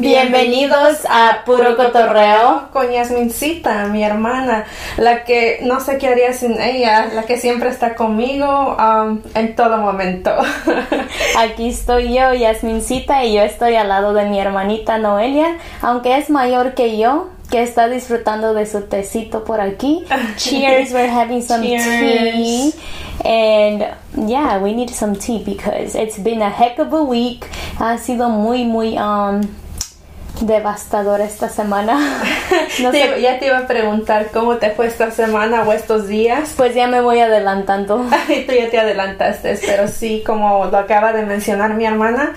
Bienvenidos a Puro Cotorreo. Con Yasmincita, mi hermana, la que no sé qué haría sin ella, la que siempre está conmigo um, en todo momento. Aquí estoy yo, Yasmincita, y yo estoy al lado de mi hermanita Noelia, aunque es mayor que yo, que está disfrutando de su tecito por aquí. Cheers, we're having some Cheers. tea. And yeah, we need some tea because it's been a heck of a week. Ha sido muy, muy um, devastadora esta semana. No Te- sé, ya te iba a preguntar cómo te fue esta semana o estos días. pues ya me voy adelantando. Tú ya te adelantaste, pero sí, como lo acaba de mencionar mi hermana,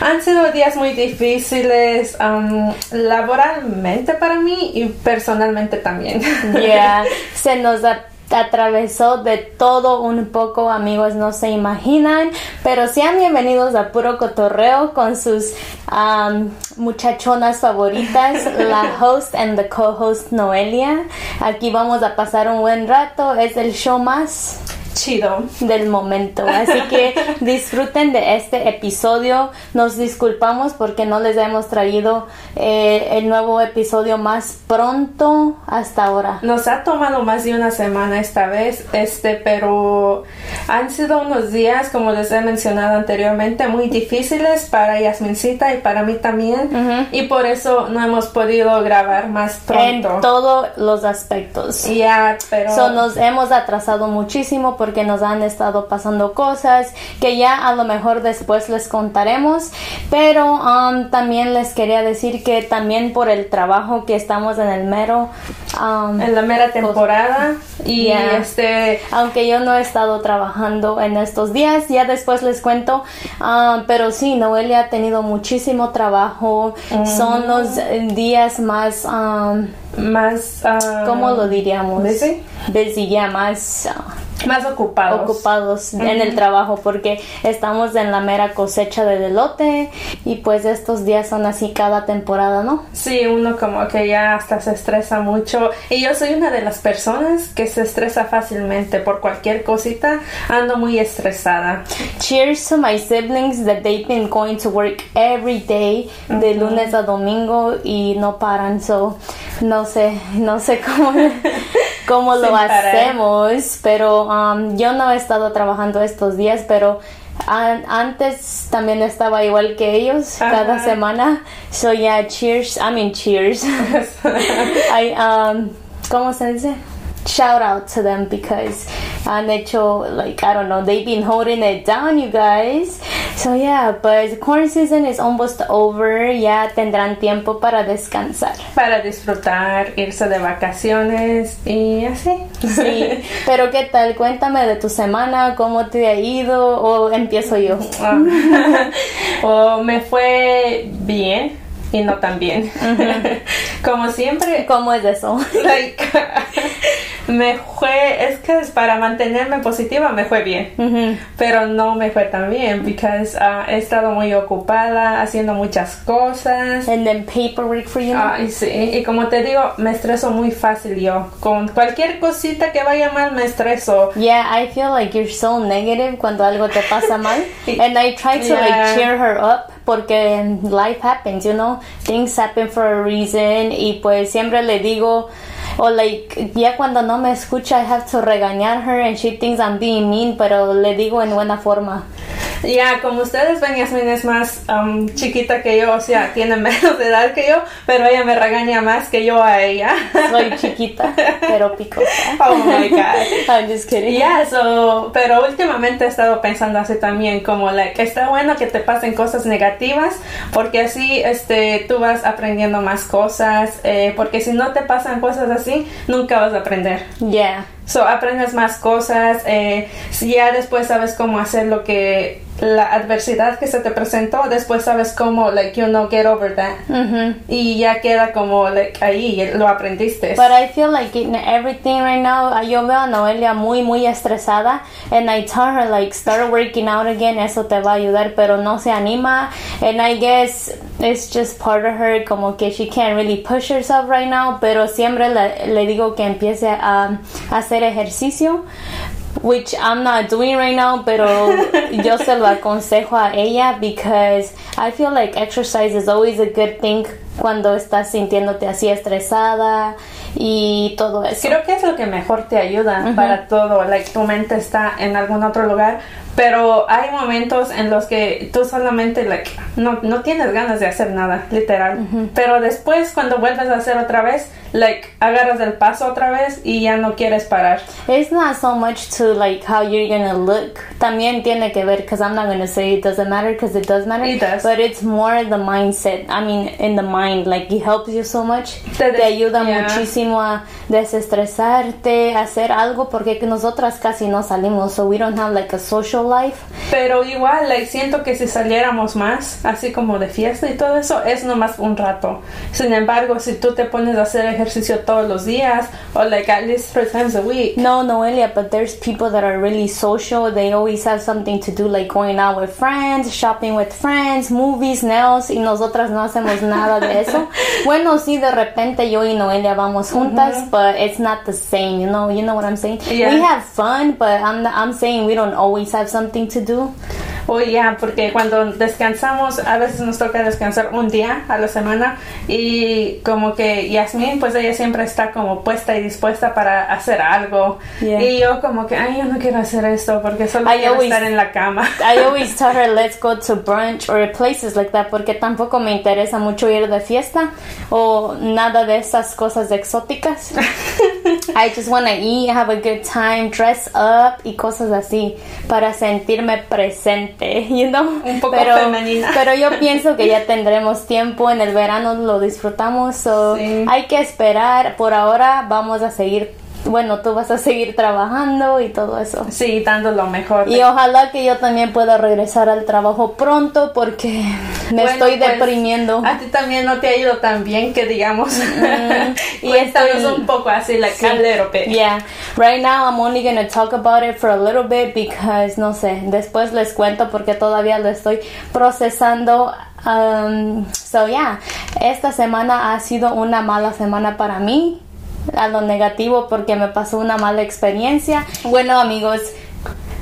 han sido días muy difíciles um, laboralmente para mí y personalmente también. Yeah, se nos a- atravesó de todo un poco, amigos, no se imaginan, pero sean bienvenidos a Puro Cotorreo con sus um, muchachonas favoritas, la host and the co-host Noelia. Aquí vamos a pasar un buen rato, es el show más Chido. del momento. Así que disfruten de este episodio. Nos disculpamos porque no les hemos traído eh, el nuevo episodio más pronto hasta ahora. Nos ha tomado más de una semana esta vez, este, pero han sido unos días, como les he mencionado anteriormente, muy difíciles para Yasmincita y para mí también, Ujú. y por eso no hemos podido grabar más En pronto. todos los aspectos. Ya, pero So, nos hemos atrasado muchísimo porque nos han estado pasando cosas que ya a lo mejor después les contaremos. Pero um, también les quería decir que también por el trabajo que estamos en el mero, um, en la mera temporada y este aunque yo no he estado trabajando en estos días, ya después les cuento, ah, pero sí, Noelia ha tenido muchísimo trabajo, son los días más, ah, más ah, ¿cómo lo diríamos? busy. Busy, ya más más ocupados. ocupados en el trabajo porque estamos en la mera cosecha de delote y pues estos días son así cada temporada, ¿no? Sí, uno como que ya hasta se estresa mucho. Y yo soy una de las personas que se estresa fácilmente por cualquier cosita. Ando muy estresada. Cheers to my siblings that they've been going to work every day de lunes a domingo y no paran. So, no sé, no sé cómo, cómo lo parar. hacemos, pero um, yo no he estado trabajando estos días, pero an- antes también estaba igual que ellos cada semana. So, yeah, cheers. I mean, cheers. I, um, ¿cómo se dice? Shout out to them because han hecho, like, I don't know, they've been holding it down, you guys. So, yeah, but corn season is almost over. Ya tendrán tiempo para descansar. Para disfrutar, irse de vacaciones y así. Sí, pero ¿qué tal? Cuéntame de tu semana, cómo te ha ido o empiezo yo. Ah. o me fue bien no tan bien. Como siempre, ¿Cómo es eso? like, me fue, es que para mantenerme positiva me fue bien. Ujú. pero no me fue tan bien because ah, he estado muy ocupada haciendo muchas cosas. And then paperwork for you. Ay, sí, y como te digo, me estreso muy fácil yo. Con cualquier cosita que vaya mal, me estreso. Yeah, I feel like you're so negative cuando algo te pasa mal. And I try to Yeah. like cheer her up porque life happens, you know, things happen for a reason y pues siempre le digo o like ya cuando no me escucha I have to regañar her and she thinks I'm being mean, pero le digo en buena forma. Ya, como ustedes ven, Yasmin es más um, chiquita que yo, o sea, tiene menos de edad que yo, pero ella me regaña más que yo a ella. Soy chiquita, pero picosa. Oh my god. I'm just kidding. Yeah, so, pero últimamente he estado pensando así también, como, like, está bueno que te pasen cosas negativas, porque así, este, tú vas aprendiendo más cosas, eh, porque si no te pasan cosas así, nunca vas a aprender. Yeah. So, aprendes más cosas, eh, ya después sabes cómo hacer lo que, la adversidad que se te presentó, después sabes cómo, like, you know, get over that. Mhm. Y ya queda como, like, ahí, lo aprendiste. But I feel like in everything right now, uh, yo veo a Noelia muy, muy estresada. And I tell her, like, start working out again, eso te va a ayudar, pero no se anima. And I guess it's just part of her, como que she can't really push herself right now. Pero siempre le, le digo que empiece a, a hacer ejercicio. Which I'm not doing right now, pero yo se lo aconsejo a ella because I feel like exercise is always a good thing cuando estás sintiéndote así estresada y todo eso. Creo que es lo que mejor te ayuda para todo. Like tu mente está en algún otro lugar, pero hay momentos en los que tú solamente like no, no tienes ganas de hacer nada, literal. Pero después cuando vuelves a hacer otra vez, like agarras el paso otra vez y ya no quieres parar. It's not so much to like how you're gonna look. También tiene que ver, because I'm not gonna say it doesn't matter, because it does matter. It does. But it's more the mindset. I mean, in the mind, like it helps you so much. Te Te, ayuda yeah. muchísimo a desestresarte, a hacer algo, porque nosotras casi no salimos, so we don't have like a social life. Pero igual, like, siento que si saliéramos más, así como de fiesta y todo eso, es nomás un rato. Sin embargo, si tú te pones a hacer ejercicio todos los días, o like at least three times a week, No, Noelia, but there's people that are really social. They always have something to do, like going out with friends, shopping with friends, movies, nails, y nosotras no hacemos nada de eso. bueno, sí, de repente yo y Noelia vamos juntas, but it's not the same, you know, you know what I'm saying? Yeah. We have fun, but I'm, I'm saying we don't always have something to do. O ya, porque cuando descansamos, a veces nos toca descansar un día a la semana, y como que Yasmin, pues ella siempre está como puesta y dispuesta para hacer algo. Yeah. Y yo como que, ay, yo no quiero hacer esto, porque solo I quiero always- estar en la cama. I always tell her let's go to brunch or places like that porque tampoco me interesa mucho ir de fiesta o nada de esas cosas exóticas. I just want to eat, have a good time, dress up y cosas así para sentirme presente, you know. Un poco pero, femenina. Pero yo pienso que ya tendremos tiempo en el verano, lo disfrutamos, so Sí. hay que esperar. Por ahora vamos a seguir, bueno, tú vas a seguir trabajando y todo eso. Sí, dando lo mejor. Y ojalá que yo también pueda regresar al trabajo pronto porque me Bueno, estoy pues, deprimiendo. A ti también no te ha ido tan bien que digamos. y Cuéntanos estoy- un poco así, like a little bit. Yeah, right now I'm only gonna talk about it for a little bit because no sé, después les cuento porque todavía lo estoy procesando. Um, so yeah, esta semana ha sido una mala semana para mí, a lo negativo porque me pasó una mala experiencia. Bueno amigos,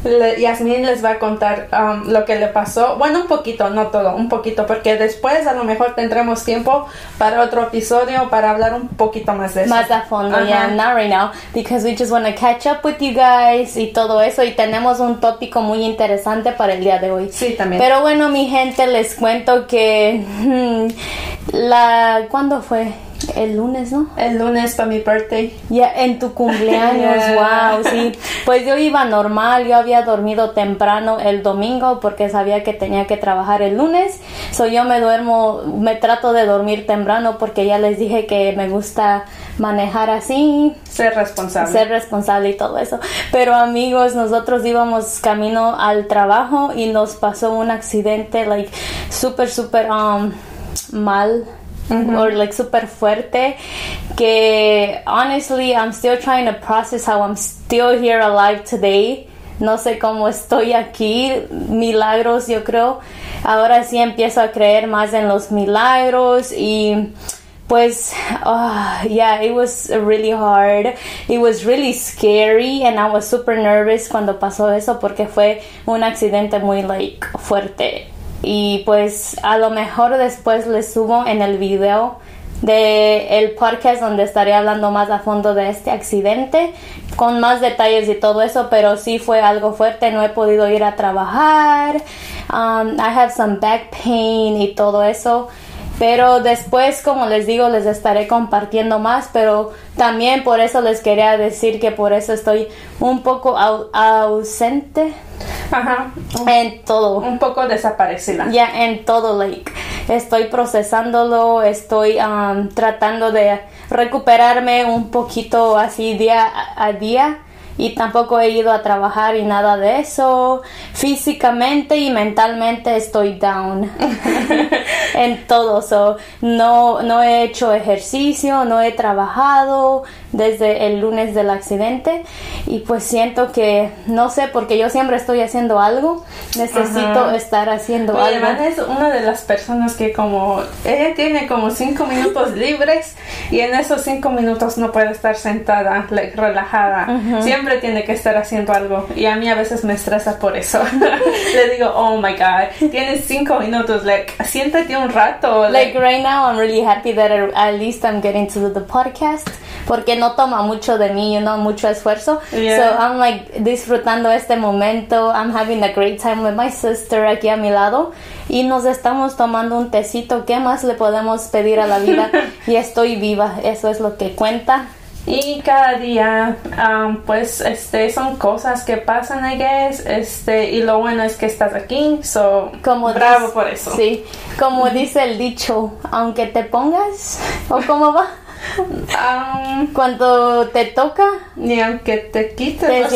Le- Yasmin les va a contar um, lo que le pasó. Bueno, un poquito, no todo, un poquito, porque después a lo mejor tendremos tiempo para otro episodio para hablar un poquito más de eso. más a fondo, Ajá. yeah, not right now, because we just want to catch up with you guys y todo eso. Y tenemos un tópico muy interesante para el día de hoy. Sí, también. Pero bueno, mi gente, les cuento que hmm, la ¿cuándo fue? El lunes, ¿no? El lunes para mi birthday. Ya en tu cumpleaños, wow, sí. Pues yo iba normal, yo había dormido temprano el domingo porque sabía que tenía que trabajar el lunes. So yo me duermo, me trato de dormir temprano porque ya les dije que me gusta manejar así, Ser responsable. ser responsable y todo eso. Pero amigos, nosotros íbamos camino al trabajo y nos pasó un accidente, like, súper, súper, um, mal. Or like super fuerte que honestly I'm still trying to process how I'm still here alive today. No sé cómo estoy aquí. Milagros yo creo. Ahora sí empiezo a creer más en los milagros y pues oh, yeah it was really hard. It was really scary and I was super nervous cuando pasó eso porque fue un accidente muy like fuerte y pues a lo mejor después les subo en el video de el podcast donde estaré hablando más a fondo de este accidente con más detalles y todo eso pero sí fue algo fuerte no he podido ir a trabajar um, I have some back pain y todo eso pero después, como les digo, les estaré compartiendo más, pero también por eso les quería decir que por eso estoy un poco au- ausente Ajá. en todo. Un poco desaparecida. Ya en todo, like, estoy procesándolo, estoy um, tratando de recuperarme un poquito así día a- a día y tampoco he ido a trabajar y nada de eso. Físicamente y mentalmente estoy down en todo, so, no, no he hecho ejercicio, no he trabajado, desde el lunes del accidente y pues siento que no sé porque yo siempre estoy haciendo algo necesito estar haciendo algo. Es una de las personas que como ella tiene como cinco minutos libres y en esos cinco minutos no puede estar sentada relajada. Siempre tiene que estar haciendo algo y a mí a veces me estresa por eso. Le digo oh my god tienes cinco minutos like siéntate un rato like, right now I'm really happy that at least I'm getting to do the podcast porque no toma mucho de mí, you know, mucho esfuerzo. So I'm like disfrutando este momento. I'm having a great time with my sister aquí a mi lado y nos estamos tomando un tecito. ¿Qué más le podemos pedir a la vida? y estoy viva, eso es lo que cuenta. Y cada día, um, pues, este, son cosas que pasan, I guess, este, y lo bueno es que estás aquí, so, como bravo por eso. Sí, como dice el dicho, aunque te pongas, o cómo va. Um, cuando te toca, ni aunque te quites,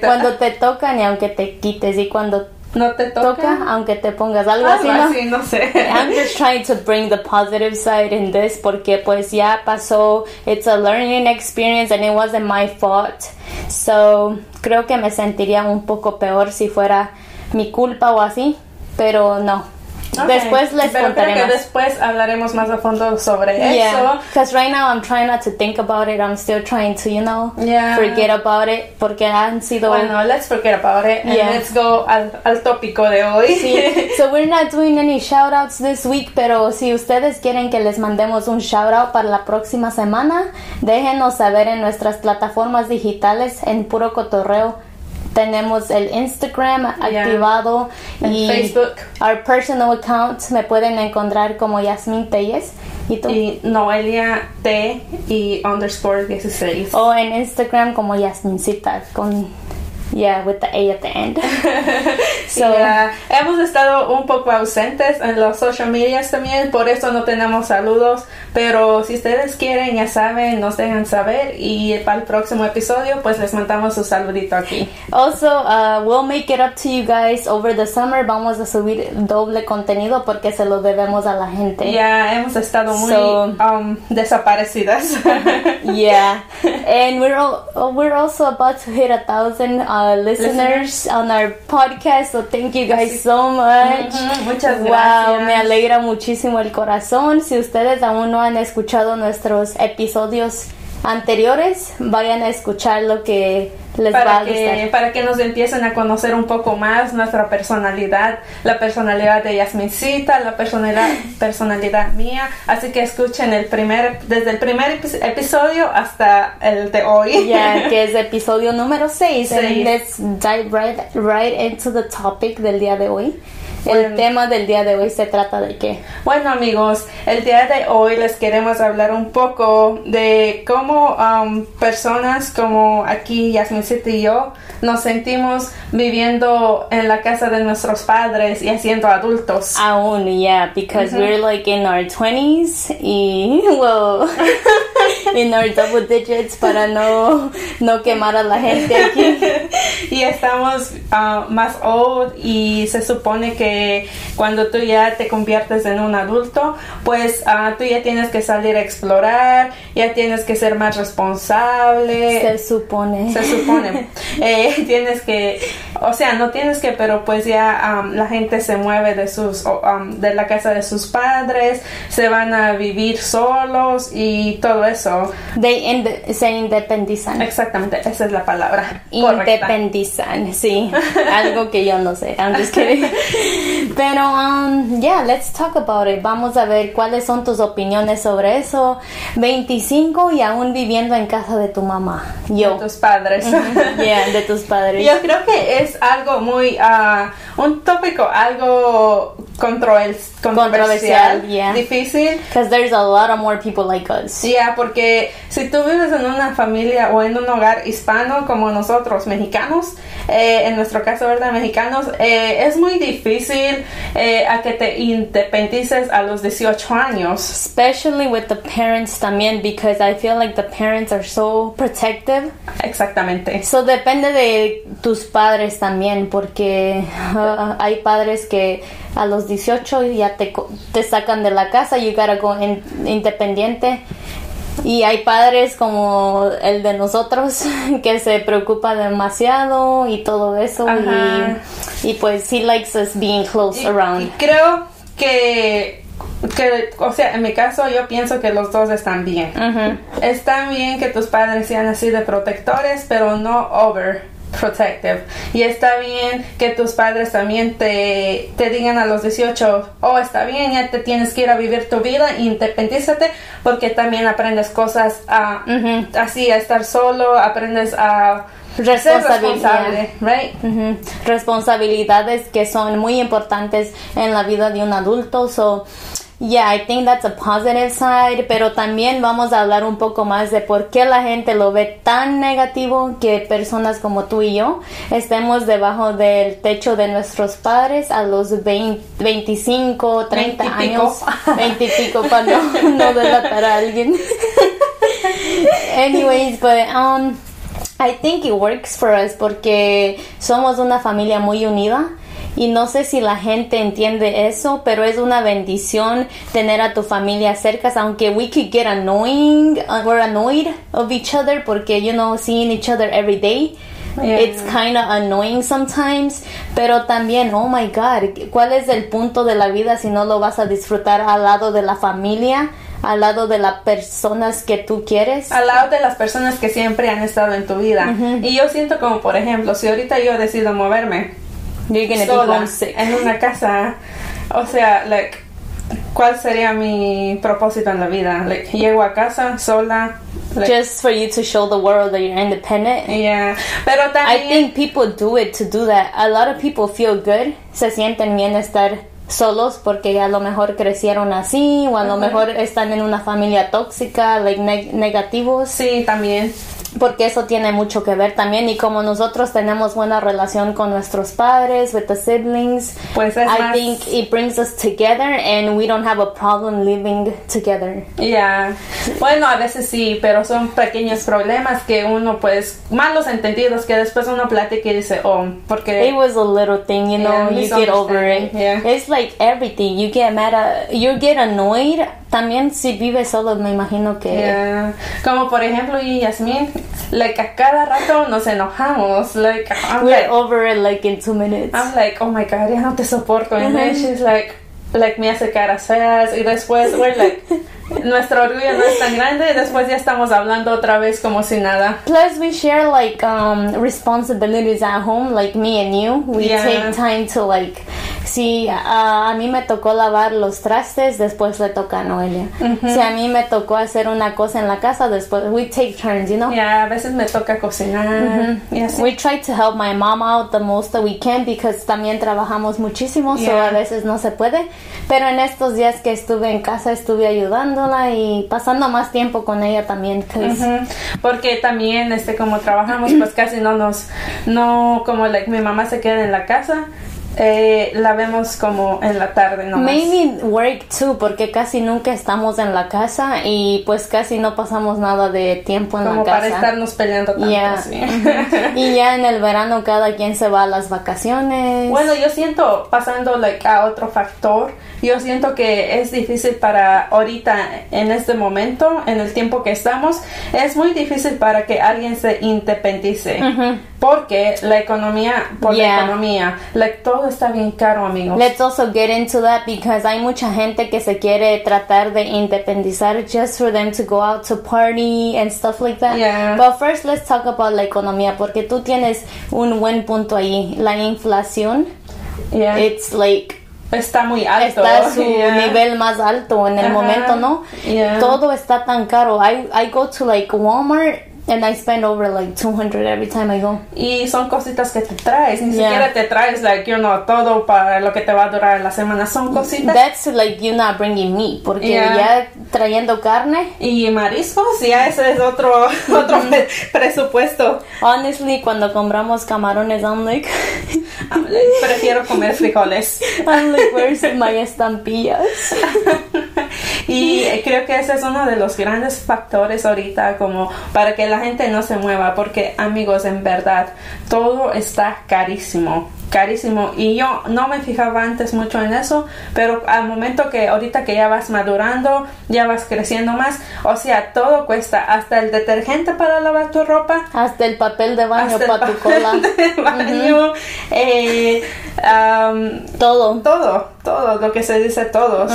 cuando te toca, ni aunque te quites, y cuando no te toca, aunque te pongas algo, así, ¿no? no sé. I'm just trying to bring the positive side in this porque pues ya pasó, it's a learning experience and it wasn't my fault. So, creo que me sentiría un poco peor si fuera mi culpa o así, pero no. Después les Pero creo que después hablaremos más a fondo sobre yeah. eso. Because right now I'm trying not to think about it. I'm still trying to, you know, yeah. forget about it. Porque han sido... Bueno, let's forget about it. And let's go al, al tópico de hoy. Sí. so we're not doing any shout outs this week. Pero si ustedes quieren que les mandemos un shout out para la próxima semana, déjenos saber en nuestras plataformas digitales en Puro Cotorreo tenemos el Instagram activado y Facebook. Our personal account me pueden encontrar como Yasmin Telles. ¿Y, tú? y Noelia T y underscore 16. O en Instagram como Yasmincita con Yeah, with the A at the end. so, hemos estado un poco ausentes en los social medias también, por eso no tenemos saludos, pero si ustedes quieren, ya saben, nos dejan saber y para el próximo episodio, pues les mandamos un saludito aquí. Also, uh, we'll make it up to you guys over the summer. Vamos a subir doble contenido porque se lo debemos a la gente. Ya, hemos estado muy um, desaparecidas. yeah, and we're, all, we're also about to hit a thousand. Uh, Uh, listeners, on our podcast. So thank you guys so much. Muchas gracias. Wow, me alegra muchísimo el corazón. Si ustedes aún no han escuchado nuestros episodios anteriores, vayan a escuchar lo que les para va a que, Para que nos empiecen a conocer un poco más nuestra personalidad, la personalidad de Yasmincita, la personalidad, personalidad mía. Así que escuchen el primer, desde el primer episodio hasta el de hoy. Ya, que es episodio número 6. Let's dive right, right into the topic del día de hoy. El tema del día de hoy se trata de qué? Bueno amigos, el día de hoy les queremos hablar un poco de cómo um, personas como aquí Yasmin City y yo nos sentimos viviendo en la casa de nuestros padres y siendo adultos. Aún, yeah, because we're like in our 20s y, well, in our double digits para no, no quemar a la gente aquí. y estamos uh, más old y se supone que cuando tú ya te conviertes en un adulto, pues uh, tú ya tienes que salir a explorar, ya tienes que ser más responsable. Se supone. Se supone. eh, tienes que, o sea, no tienes que, pero pues ya um, la gente se mueve de sus, um, de la casa de sus padres, se van a vivir solos y todo eso. se independizan. Exactamente, esa es la palabra. Independizan, sí. Algo que yo no sé. Pero, um, yeah, let's talk about it. Vamos a ver cuáles son tus opiniones sobre eso. 25 y aún viviendo en casa de tu mamá. Yo. De tus padres. yeah, de tus padres. Yo creo que es algo muy, uh, un tópico algo controversial, yeah. difícil. Because there's a lot of more people like us. Yeah, porque si tú vives en una familia o en un hogar hispano como nosotros, mexicanos, eh, en nuestro caso, ¿verdad? Mexicanos, eh, es muy difícil eh, a que te independices a los 18 años. Especially with the parents también, because I feel like the parents are so protective. Exactamente. So depende de tus padres también, porque uh, hay padres que a los 18 ya te, te sacan de la casa, you gotta go in, independiente Y hay padres como el de nosotros que se preocupa demasiado y todo eso. Y, y, pues he likes us being close around. creo que, que, o sea, en mi caso yo pienso que los dos están bien. Están bien que tus padres sean así de protectores, pero no over protective. Y está bien que tus padres también te, te digan a los 18, oh, está bien, ya te tienes que ir a vivir tu vida, independízate, porque también aprendes cosas a, así, a estar solo, aprendes a responsabilidad, right? responsabilidades que son muy importantes en la vida de un adulto. So, Yeah, I think that's a positive side, pero también vamos a hablar un poco más de por qué la gente lo ve tan negativo que personas como tú y yo estemos debajo del techo de nuestros padres a los 20, 25, 30 años, 20 y pico para no, no delatar a alguien. Anyways, but um, I think it works for us porque somos una familia muy unida y no sé si la gente entiende eso, pero es una bendición tener a tu familia cerca, aunque we could get annoying uh, or annoyed of each other porque you know seeing each other every day. It's kind of annoying sometimes, pero también, oh my god, ¿cuál es el punto de la vida si no lo vas a disfrutar al lado de la familia? al lado de las personas que tú quieres. Al lado de las personas que siempre han estado en tu vida. Y yo siento como, por ejemplo, si ahorita yo decido moverme, sola, en una casa. O sea, like, ¿cuál sería mi propósito en la vida? Like, llego a casa sola. Just for you to show the world that you're independent. Yeah, pero también. I think people do it to do that. A lot of people feel good, se sienten bien estar solos porque a lo mejor crecieron así o a lo mejor están en una familia tóxica, like negativos. Sí, también porque eso tiene mucho que ver también y como nosotros tenemos buena relación con nuestros padres, with the siblings, pues es I think it brings us together and we don't have a problem living together. Yeah. Bueno, a veces sí, pero son pequeños problemas que uno pues malos entendidos que después uno platica y dice, "Oh, porque It was a little thing, you know, you get over it." Yeah. It's like everything. You get mad at, you get annoyed también si vives solo me imagino que como por ejemplo y Yasmin like a cada rato nos enojamos like I'm we're over it like in two minutes I'm like oh my god ya no te soporto and then she's like like me hace caras feas y después we're like nuestro orgullo no es tan grande y después ya estamos hablando otra vez como si nada. Plus we share like um, responsibilities at home, like me and you. We take time to like si a mí me tocó lavar los trastes, después le toca a Noelia. Si a mí me tocó hacer una cosa en la casa, después we take turns, you know. Yeah, a veces me toca cocinar. We try to help my mom out the most that we can because también trabajamos muchísimo, so a veces no se puede. Pero en estos días que estuve en casa estuve ayudándola y pasando más tiempo con ella también. Porque también, este, como trabajamos, pues casi no nos, no, como like, mi mamá se queda en la casa eh, la vemos como en la tarde no Maybe work too, porque casi nunca estamos en la casa y pues casi no pasamos nada de tiempo en la casa. Como para estarnos peleando tanto. y ya en el verano cada quien se va a las vacaciones. Bueno, yo siento, pasando like, a otro factor, yo siento que es difícil para ahorita, en este momento, en el tiempo que estamos, es muy difícil para que alguien se independice. Porque la economía, por la economía, todo está bien caro, amigos. Let's also get into that because hay mucha gente que se quiere tratar de independizar just for them to go out to party and stuff like that. Yeah. But first let's talk about la economía porque tú tienes un buen punto ahí, la inflación. Yeah. It's like está muy alto. Está su nivel más alto en el momento, ¿no? Todo está tan caro. I, I go to like Walmart And I spend over like 200 every time I go. Y son cositas que te traes. Ni siquiera te traes, like, you know, todo para lo que te va a durar la semana. Son cositas. That's like you not bringing meat. Porque ya trayendo carne. Y mariscos, ya ese es otro, otro presupuesto. Honestly, cuando compramos camarones, I'm like. prefiero comer frijoles. I'm like, where's my estampillas? y creo que ese es uno de los grandes factores ahorita, como para que la gente no se mueva porque amigos en verdad todo está carísimo carísimo. Y yo no me fijaba antes mucho en eso, pero al momento que ahorita que ya vas madurando, ya vas creciendo más, o sea, todo cuesta, hasta el detergente para lavar tu ropa, hasta el papel de baño para tu cola, de baño, eh, todo, todo, todo, lo que se dice todo.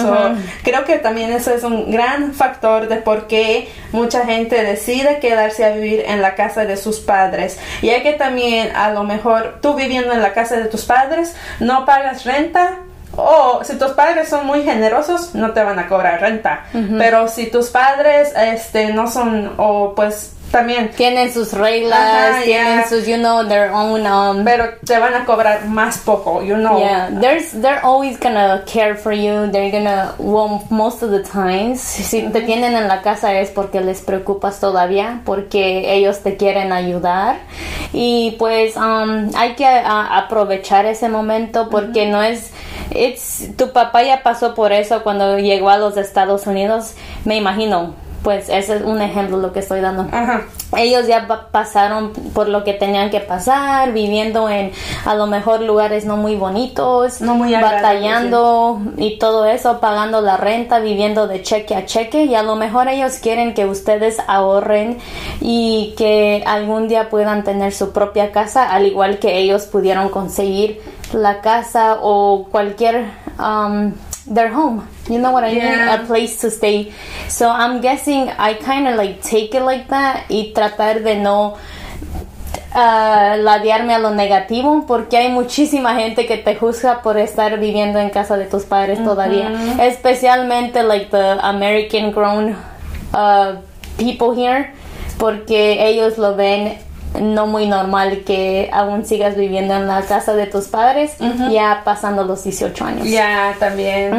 creo que también eso es un gran factor de por qué mucha gente decide quedarse a vivir en la casa de sus padres, ya que también a lo mejor tú viviendo en la casa de tus padres no pagas renta o si tus padres son muy generosos no te van a cobrar renta. Pero si tus padres este no son o pues también. Tienen sus reglas tienen sus you know their own um, pero te van a cobrar más poco you know. Yeah there's they're always gonna care for you they're gonna well most of the times si te tienen en la casa es porque les preocupas todavía porque ellos te quieren ayudar. Y pues um, hay que aprovechar ese momento porque no es it's, tu papá ya pasó por eso cuando llegó a los Estados Unidos me imagino pues ese es un ejemplo lo que estoy dando. Ellos ya pasaron por lo que tenían que pasar, viviendo en a lo mejor lugares no muy bonitos, no muy batallando y todo eso, pagando la renta, viviendo de cheque a cheque y a lo mejor ellos quieren que ustedes ahorren y que algún día puedan tener su propia casa, al igual que ellos pudieron conseguir la casa o cualquier um, their home. You know what I mean? A place to stay. So I'm guessing I kind of like take it like that y tratar de no uh, ladearme a lo negativo porque hay muchísima gente que te juzga por estar viviendo en casa de tus padres todavía. Especialmente like the American grown uh, people here porque ellos lo ven no muy normal que aún sigas viviendo en la casa de tus padres ya pasando los 18 años. Ya, también.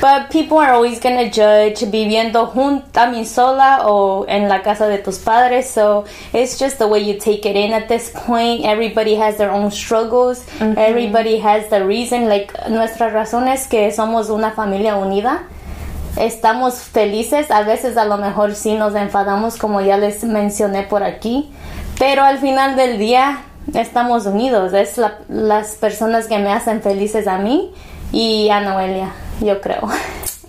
But people are always gonna judge viviendo junta, mi sola o en la casa de tus padres. So it's just the way you take it in at this point. Everybody has their own struggles. Everybody has the reason. Like, nuestra razón es que somos una familia unida estamos felices, a veces a lo mejor sí nos enfadamos como ya les mencioné por aquí, pero al final del día estamos unidos. Es las personas que me hacen felices a mí y a Noelia, yo creo.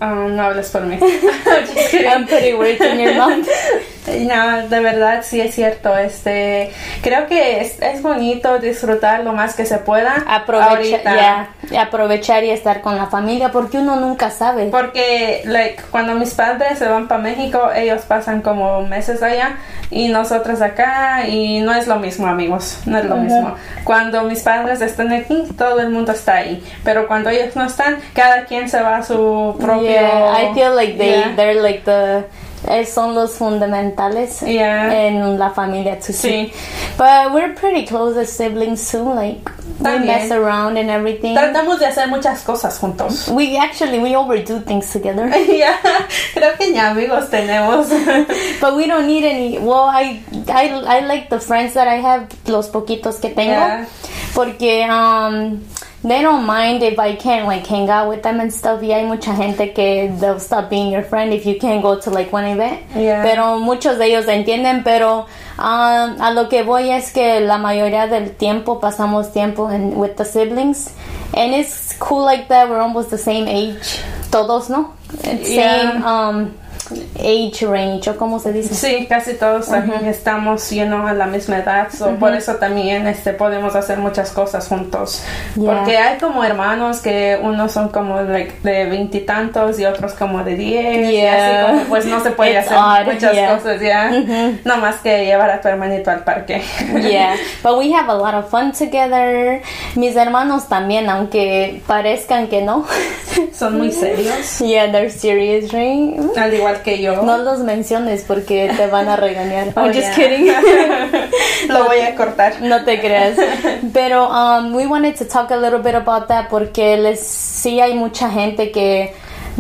Oh, no hables por mí. I'm pretty in your mouth. No, de verdad sí es cierto. Este, creo que es, es bonito disfrutar lo más que se pueda. Aprovechar, aprovechar y estar con la familia porque uno nunca sabe. Porque, like, cuando mis padres se van para México, ellos pasan como meses allá y nosotros acá y no es lo mismo, amigos. No es lo mismo. Cuando mis padres están aquí, todo el mundo está ahí. Pero cuando ellos no están, cada quien se va a su propio. Yeah, I feel like they they're like the son los fundamentales en la familia. Sí. But we're pretty close as siblings too. Like we mess around and everything. Tratamos de hacer muchas cosas juntos. We actually we overdo things together. yeah, creo que ya amigos tenemos. But we don't need any. Well, I I I like the friends that I have. Los poquitos que tengo. Porque um they don't mind if I can't like hang out with them and stuff. Y hay mucha gente que they'll stop being your friend if you can't go to like one event. Yeah. Pero muchos de ellos entienden, pero um, a lo que voy es que la mayoría del tiempo pasamos tiempo en, with the siblings. And it's cool like that. We're almost the same age. Todos, ¿no? Same um age range o como se dice. Sí, casi todos estamos llenos a la misma edad, por eso también este podemos hacer muchas cosas juntos. Porque hay como hermanos que unos son como like, de veintitantos y, otros como de diez y así como pues no se puede hacer muchas cosas ya. No más que llevar a tu hermanito al parque. yeah, but we have a lot of fun together. Mis hermanos también, aunque parezcan que no. son muy serios. Yeah, they're serious, right? Al igual que yo. No los menciones porque te van a regañar. I'm just kidding. Lo voy a cortar. No te creas. Pero um, we wanted to talk a little bit about that porque les sí hay mucha gente que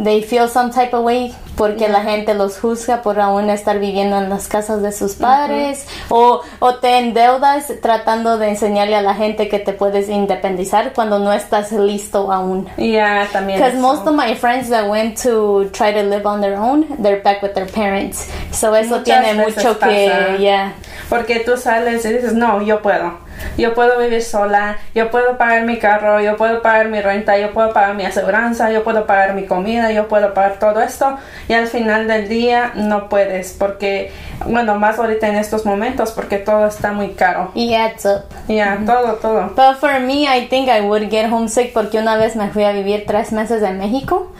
they feel some type of way porque la gente los juzga por aún estar viviendo en las casas de sus padres o, o te endeudas tratando de enseñarle a la gente que te puedes independizar cuando no estás listo aún. Yeah, también. Because most of my friends that went to try to live on their own, they're back with their parents. So eso tiene mucho que, yeah. Porque tú sales y dices, no, yo puedo. Yo puedo vivir sola, yo puedo pagar mi carro, yo puedo pagar mi renta, yo puedo pagar mi aseguranza, yo puedo pagar mi comida, yo puedo pagar todo esto y al final del día no puedes porque, bueno, más ahorita en estos momentos porque todo está muy caro. Y adds up. Ya, todo, todo. But for me, I think I would get homesick porque una vez me fui a vivir tres meses en México.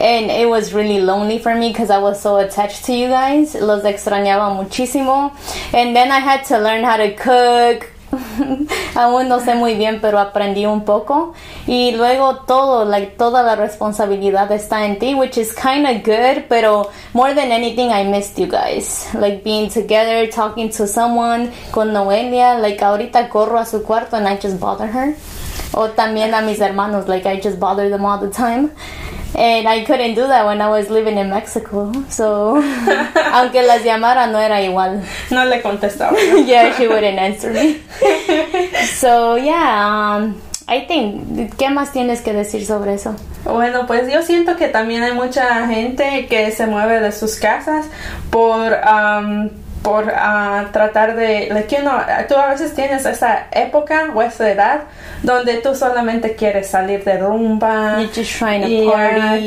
And it was really lonely for me because I was so attached to you guys. Los extrañaba muchísimo. And then I had to learn how to cook. Aún no sé muy bien, pero aprendí un poco. Y luego todo, like toda la responsabilidad está en ti, which is kind of good, pero more than anything, I missed you guys. Like being together, talking to someone, con Noelia. Like ahorita corro a su cuarto and I just bother her. O también a mis hermanos, like I just bother them all the time. And I couldn't do that when I was living in Mexico. So, aunque las llamara, no era igual. No le contestaba. yeah, she wouldn't answer me. so, yeah, um, I think, ¿qué más tienes que decir sobre eso? Bueno, pues yo siento que también hay mucha gente que se mueve de sus casas por um, por uh, tratar de, like, you know, tú a veces tienes esa época o esa edad donde tú solamente quieres salir de rumba y uh,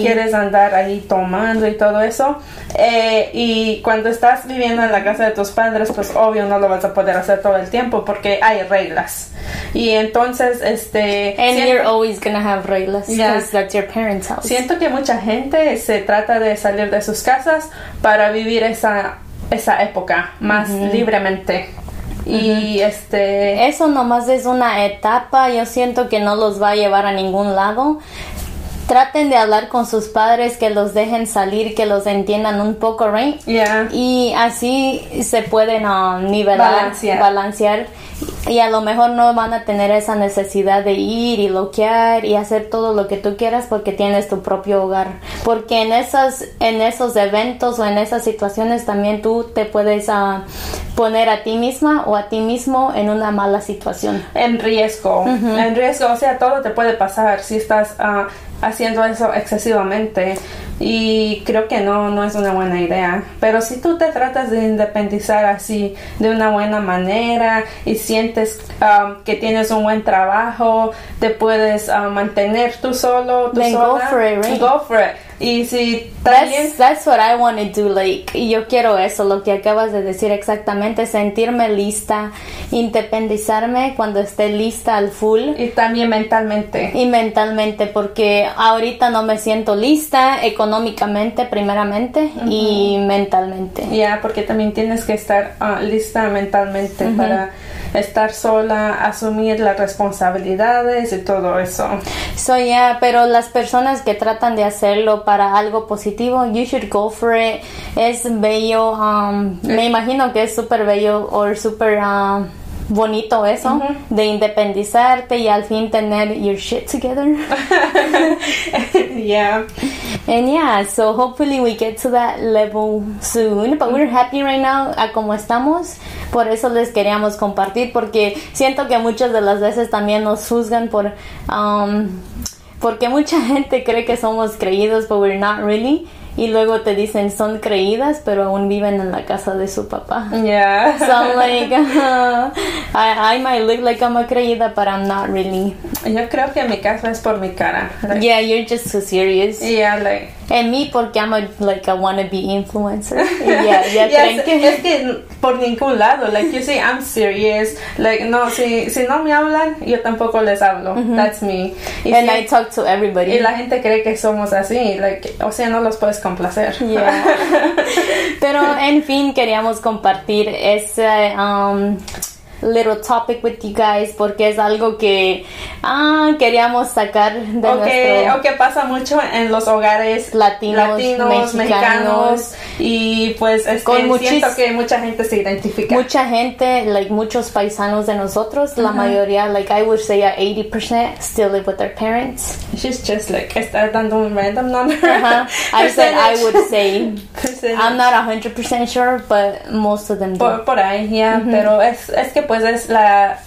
quieres andar ahí tomando y todo eso eh, y cuando estás viviendo en la casa de tus padres pues obvio no lo vas a poder hacer todo el tiempo porque hay reglas y entonces este And siento- you're always gonna have reglas because Yeah. that's your parents' house. Siento que mucha gente se trata de salir de sus casas para vivir esa, esa época más libremente. Y este. Eso nomás es una etapa, yo siento que no los va a llevar a ningún lado. Traten de hablar con sus padres, que los dejen salir, que los entiendan un poco, right? Y así se pueden um, nivelar, Balancear. balancear. Y a lo mejor no van a tener esa necesidad de ir y loquear y hacer todo lo que tú quieras porque tienes tu propio hogar. Porque en esas, en esos eventos o en esas situaciones también tú te puedes ah, poner a ti misma o a ti mismo en una mala situación. En riesgo. En riesgo. O sea, todo te puede pasar si estás ah, haciendo eso excesivamente. Y creo que no, no es una buena idea. Pero si tú te tratas de independizar así de una buena manera y sientes ah, que tienes un buen trabajo, te puedes ah, mantener tú solo, tú Then go sola, for it, right? Go for it. Y si también That's, that's what I want to do, like, y yo quiero eso, lo que acabas de decir exactamente, sentirme lista, independizarme cuando esté lista al full y también mentalmente. y mentalmente, porque ahorita no me siento lista económicamente primeramente y mentalmente. Ya, porque también tienes que estar ah, lista mentalmente para estar sola, asumir las responsabilidades y todo eso. So yeah, pero las personas que tratan de hacerlo para algo positivo, you should go for it. Es bello, um, me imagino que es súper bello o súper um, bonito eso, de independizarte y al fin tener your shit together. yeah. And yeah, so hopefully we get to that level soon. But we're happy right now a como estamos. Por eso les queríamos compartir porque siento que muchas de las veces también nos juzgan por um, porque mucha gente cree que somos creídos, but we're not really. Y luego te dicen son creídas, pero aún viven en la casa de su papá. Yeah. So I'm like, I, I might look like I'm a creída, but I'm not really. Yo creo que mi caso es por mi cara. Like, Yeah, you're just so serious. yeah, like. En mí porque I'm a, like a wannabe influencer. Yeah, creen es, que... es que por ningún lado, like you say, I'm serious. Like, no, si, si no me hablan, yo tampoco les hablo. That's me. Y, And si- I talk to everybody. y la gente cree que somos así, like, o sea, no los puedes complacer. Yeah. Pero en fin, queríamos compartir ese um, little topic with you guys porque es algo que ah, queríamos sacar de o que, o que pasa mucho en los hogares Latinos, latinos, mexicanos. mexicanos y pues este, Con muchis- siento que mucha gente se identifica. mucha gente, like muchos paisanos de nosotros, la mayoría, like I would say a 80% still live with their parents. She's just like, está dando un random number. Uh-huh. I said I would say Percentage. I'm not 100% sure, but most of them do. por, por ahí, ya, pero es, es que pues es la,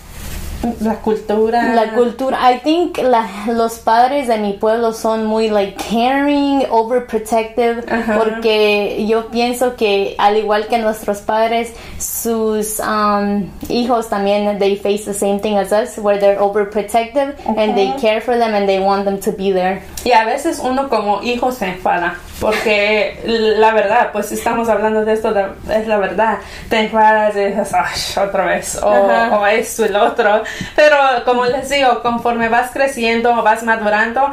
la cultura. La cultura, I think la, los padres de mi pueblo son muy like caring, overprotective, Ajá. porque yo pienso que al igual que nuestros padres sus um, hijos también they face the same thing as us where they're overprotective and they care for them and they want them to be there. Y a veces uno como hijo se enfada porque la verdad pues estamos hablando de esto es la verdad te enfadas y dices Ay, otra vez o, o esto y lo otro pero como les digo conforme vas creciendo vas madurando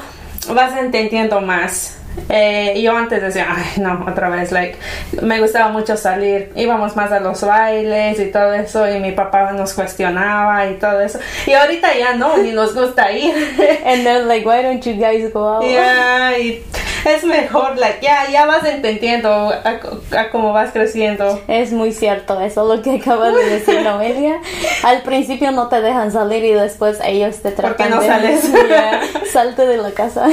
vas entendiendo más eh, yo antes decía, ay, no, otra vez, like, me gustaba mucho salir, íbamos más a los bailes y todo eso, y mi papá nos cuestionaba y todo eso, y ahorita ya no, ni nos gusta ir. And they're like, why don't you guys go out? Yeah, y es mejor, like, ya, ya vas entendiendo a, cómo vas creciendo. Es muy cierto eso, lo que acabas de decir, Noelia. Al principio no te dejan salir y después ellos te tratan ¿Por qué no sales? salte de la casa.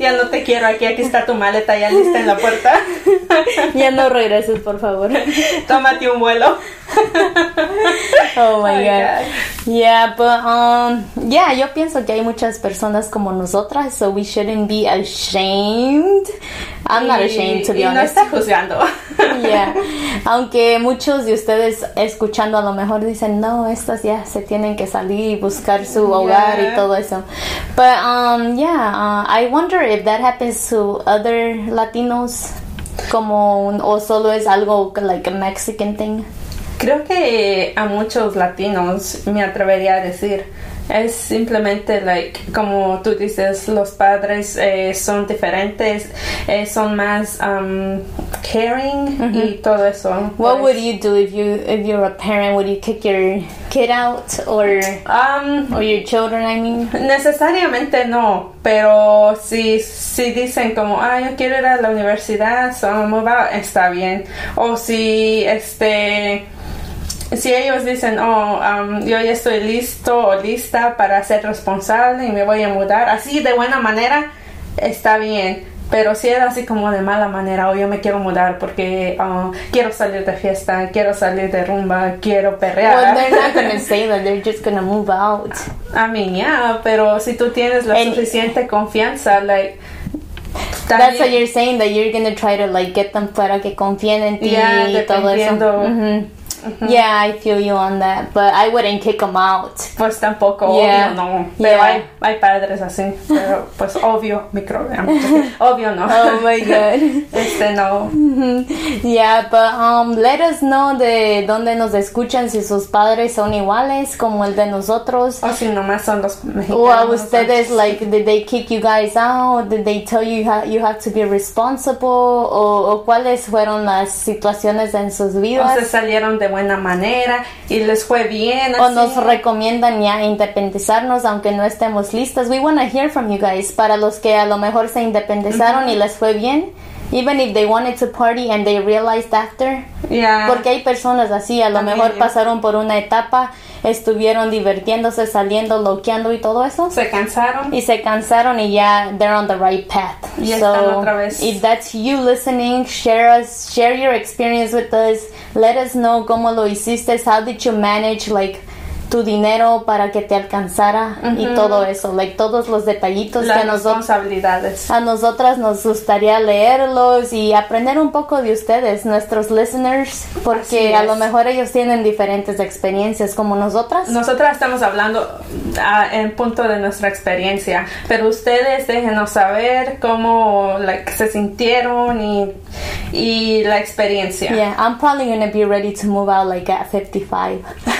ya no te quiero aquí, aquí está tu maleta ya lista en la puerta. ya no regreses, por favor. Tómate un vuelo. oh my, god. Yeah, but um yeah, yo pienso que hay muchas personas como nosotras, so we shouldn't be ashamed. I'm not ashamed to be honest. No está juzgando. yeah. Aunque muchos de ustedes escuchando a lo mejor dicen, "No, estas ya se tienen que salir y buscar su hogar y todo eso." But um yeah, uh, I wonder if that happens to other Latinos como un, o solo es algo like a Mexican thing. Creo que a muchos latinos me atrevería a decir es simplemente like como tú dices los padres eh, son diferentes eh, son más um, caring y todo eso. What pues would you do if you if you're a parent would you kick your kid out or um, or your children I mean necesariamente no pero si si dicen como ah yo quiero ir a la universidad so va está bien o si este si ellos dicen, oh, um, yo ya estoy listo o lista para ser responsable y me voy a mudar, así de buena manera, está bien. Pero si es así como de mala manera, o yo me quiero mudar porque uh, quiero salir de fiesta, quiero salir de rumba, quiero perrear. Well, they're not gonna say that, they're just gonna move out. I mean, yeah, pero si tú tienes la suficiente confianza, like, That's what you're saying, that you're gonna try to like get them para que confíen en ti y todo eso. Yeah, I feel you on that, but I wouldn't kick them out. Pues tampoco, obvio no. Pero hay, hay padres así, pero pues obvio, micro, obvio no. Oh my god. este no. Yeah, but um, let us know de dónde nos escuchan, si sus padres son iguales como el de nosotros. O si nomás son los mexicanos. O a ustedes, like, did they kick you guys out? Did they tell you ha you have to be responsible? O, o cuáles fueron las situaciones en sus vidas? O se salieron de buena manera y les fue bien. O nos recomiendan ya independizarnos aunque no estemos listas. We want to hear from you guys. Para los que a lo mejor se independizaron y les fue bien. Even if they wanted to party and they realized after. Yeah. Porque hay personas así, a lo mejor pasaron por una etapa, estuvieron divirtiéndose, saliendo, loqueando y todo eso. Se cansaron. Y se cansaron y ya they're on the right path. Y so, están otra vez. If that's you listening, share us, share your experience with us. Let us know cómo lo hiciste, how did you manage like tu dinero para que te alcanzara y todo eso, like todos los detallitos Las que responsabilidades. a nosotras nos gustaría leerlos y aprender un poco de ustedes, nuestros listeners, porque a lo mejor ellos tienen diferentes experiencias como nosotras. Nosotras estamos hablando ah, en punto de nuestra experiencia, pero ustedes déjenos saber cómo like, se sintieron y, y la experiencia. Yeah, I'm probably gonna be ready to move out like at 55.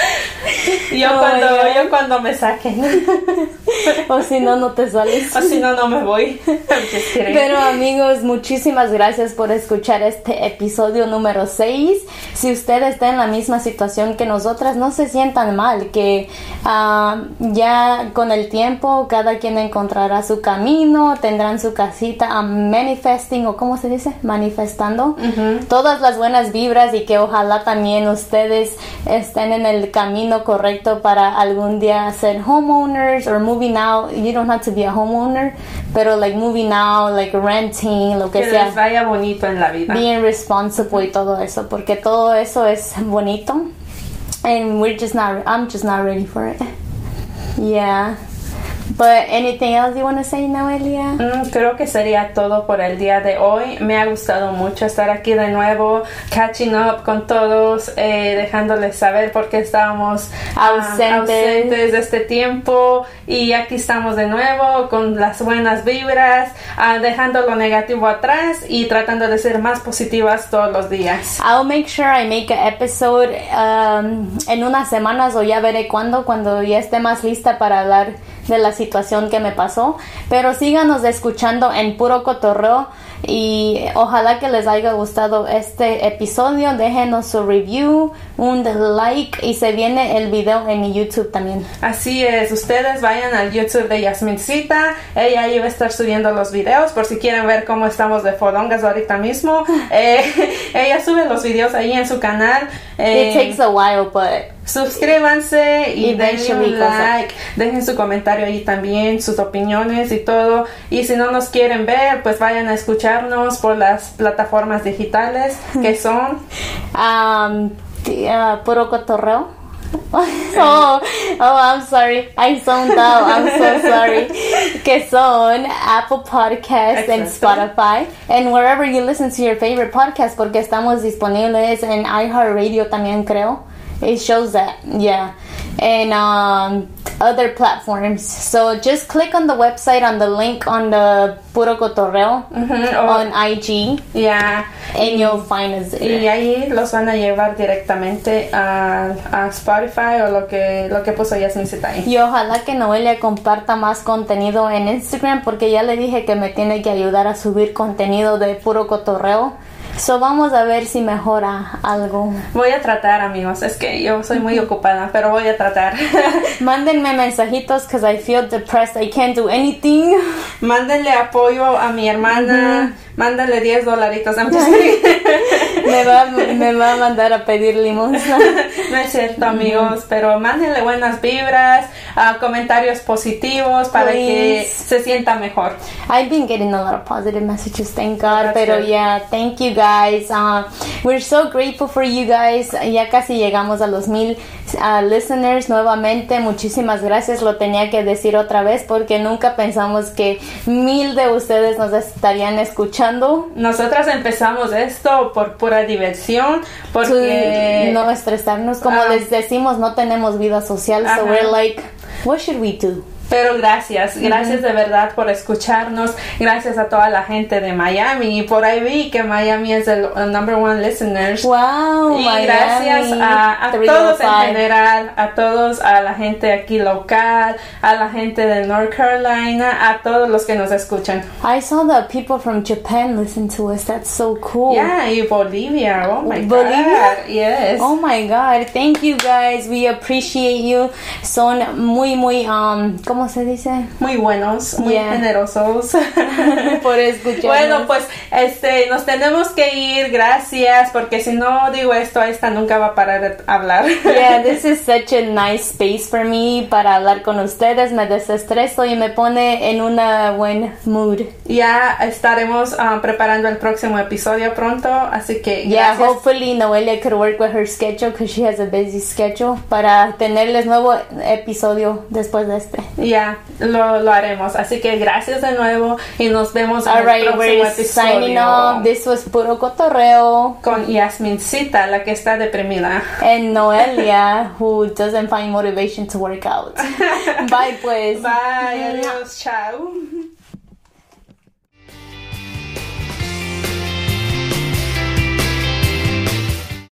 yo, oh cuando, yo cuando me saquen. o si no, no te sales. O si no, no me voy. Pero amigos, muchísimas gracias por escuchar este episodio número 6. Si usted está en la misma situación que nosotras, no se sientan mal, que uh, ya con el tiempo cada quien encontrará su camino, tendrán su casita a manifesting o cómo se dice, manifestando todas las buenas vibras y que ojalá también ustedes estén en el camino correcto para algún día ser homeowners or moving out. You don't have to be a homeowner, pero like moving out, like renting, lo que, que sea. Les vaya bonito en la vida. Being responsible y todo eso, porque todo eso es bonito. And we're just not, I'm just not ready for it. Yeah. But anything else you want to say, Noelia? Mm, creo que sería todo por el día de hoy. Me ha gustado mucho estar aquí de nuevo, catching up con todos, eh, dejándoles saber por qué estábamos ah, Ausentes. ausentes de este tiempo. Y aquí estamos de nuevo con las buenas vibras, ah, dejando lo negativo atrás y tratando de ser más positivas todos los días. I'll make sure I make an episode um, en unas semanas o ya veré cuándo, cuando ya esté más lista para hablar de la situación que me pasó. Pero síganos escuchando en puro cotorreo y ojalá que les haya gustado este episodio. Déjenos su review, un like y se viene el video en mi YouTube también. Así es, ustedes vayan al YouTube de Yasmincita, ella ahí va a estar subiendo los videos por si quieren ver cómo estamos de fodongas ahorita mismo. Eh, ella sube los videos ahí en su canal. Eh, It takes a while, but Suscríbanse y denle Eventually un like, dejen su comentario ahí también, sus opiniones y todo. Y si no nos quieren ver, pues vayan a escucharnos por las plataformas digitales que son um, uh, puro cotorreo. oh, oh, I'm sorry. I zoned out. I'm so sorry. Que son Apple Podcasts and. Spotify and wherever you listen to your favorite podcast porque estamos disponibles en iHeartRadio también creo. It shows that, yeah, and um, other platforms. So just click on the website on the link on the Puro Cotorreo o- on IG ya. and you'll find us there. Y ahí los van a llevar directamente a, a Spotify o lo que lo que puso Yasmincita ahí. Y ojalá que Noelia comparta más contenido en Instagram porque ya le dije que me tiene que ayudar a subir contenido de puro cotorreo. So vamos a ver si mejora algo. Voy a tratar, amigos. Es que yo soy muy ocupada, pero voy a tratar. Mándenme mensajitos because I feel depressed. I can't do anything. Mándenle apoyo a mi hermana. Mándale 10 dolaritos. Me va, me va a mandar a pedir limosna. no es cierto, amigos, pero mándenle buenas vibras, ah, comentarios positivos para que Please. se sienta mejor. I've been getting a lot of positive messages, thank God. That's Pero good. yeah, thank you guys. Uh, we're so grateful for you guys. Ya casi llegamos a los mil uh, listeners nuevamente. Muchísimas gracias. Lo tenía que decir otra vez porque nunca pensamos que mil de ustedes nos estarían escuchando. Nosotras empezamos esto por pura diversión, porque no estresarnos. Como Ah. les decimos, no tenemos vida social. So we're like, what should we do? Pero gracias, gracias de verdad por escucharnos, gracias a toda la gente de Miami y por ahí vi que Miami es el el number one listeners. Wow, y Miami, gracias a, a 305. todos en general, a todos, a la gente aquí local, a la gente de North Carolina, a todos los que nos escuchan. I saw that people from Japan listen to us. That's so cool. Yeah, y Bolivia, oh my Bolivia? god, yes. Oh my god, thank you guys. We appreciate you. Son muy muy um ¿cómo se dice? Muy buenos, muy Yeah. generosos. Por escucharnos. Bueno, pues este nos tenemos que ir, gracias, porque si no digo esto, esta nunca va a parar de hablar. Yeah, this is such a nice space for me para hablar con ustedes. Me desestreso y me pone en una buen mood. ya estaremos ah, preparando el próximo episodio pronto, así que Yeah, gracias. hopefully Noelia could work with her schedule because she has a busy schedule para tenerles nuevo episodio después de este. Ya, lo, lo haremos. Así que gracias de nuevo y nos vemos en All el right, próximo we're episodio. signing off. This was puro cotorreo. Con Yasmincita, la que está deprimida. and Noelia, who doesn't find motivation to work out. Bye, pues. Bye, adiós, chao.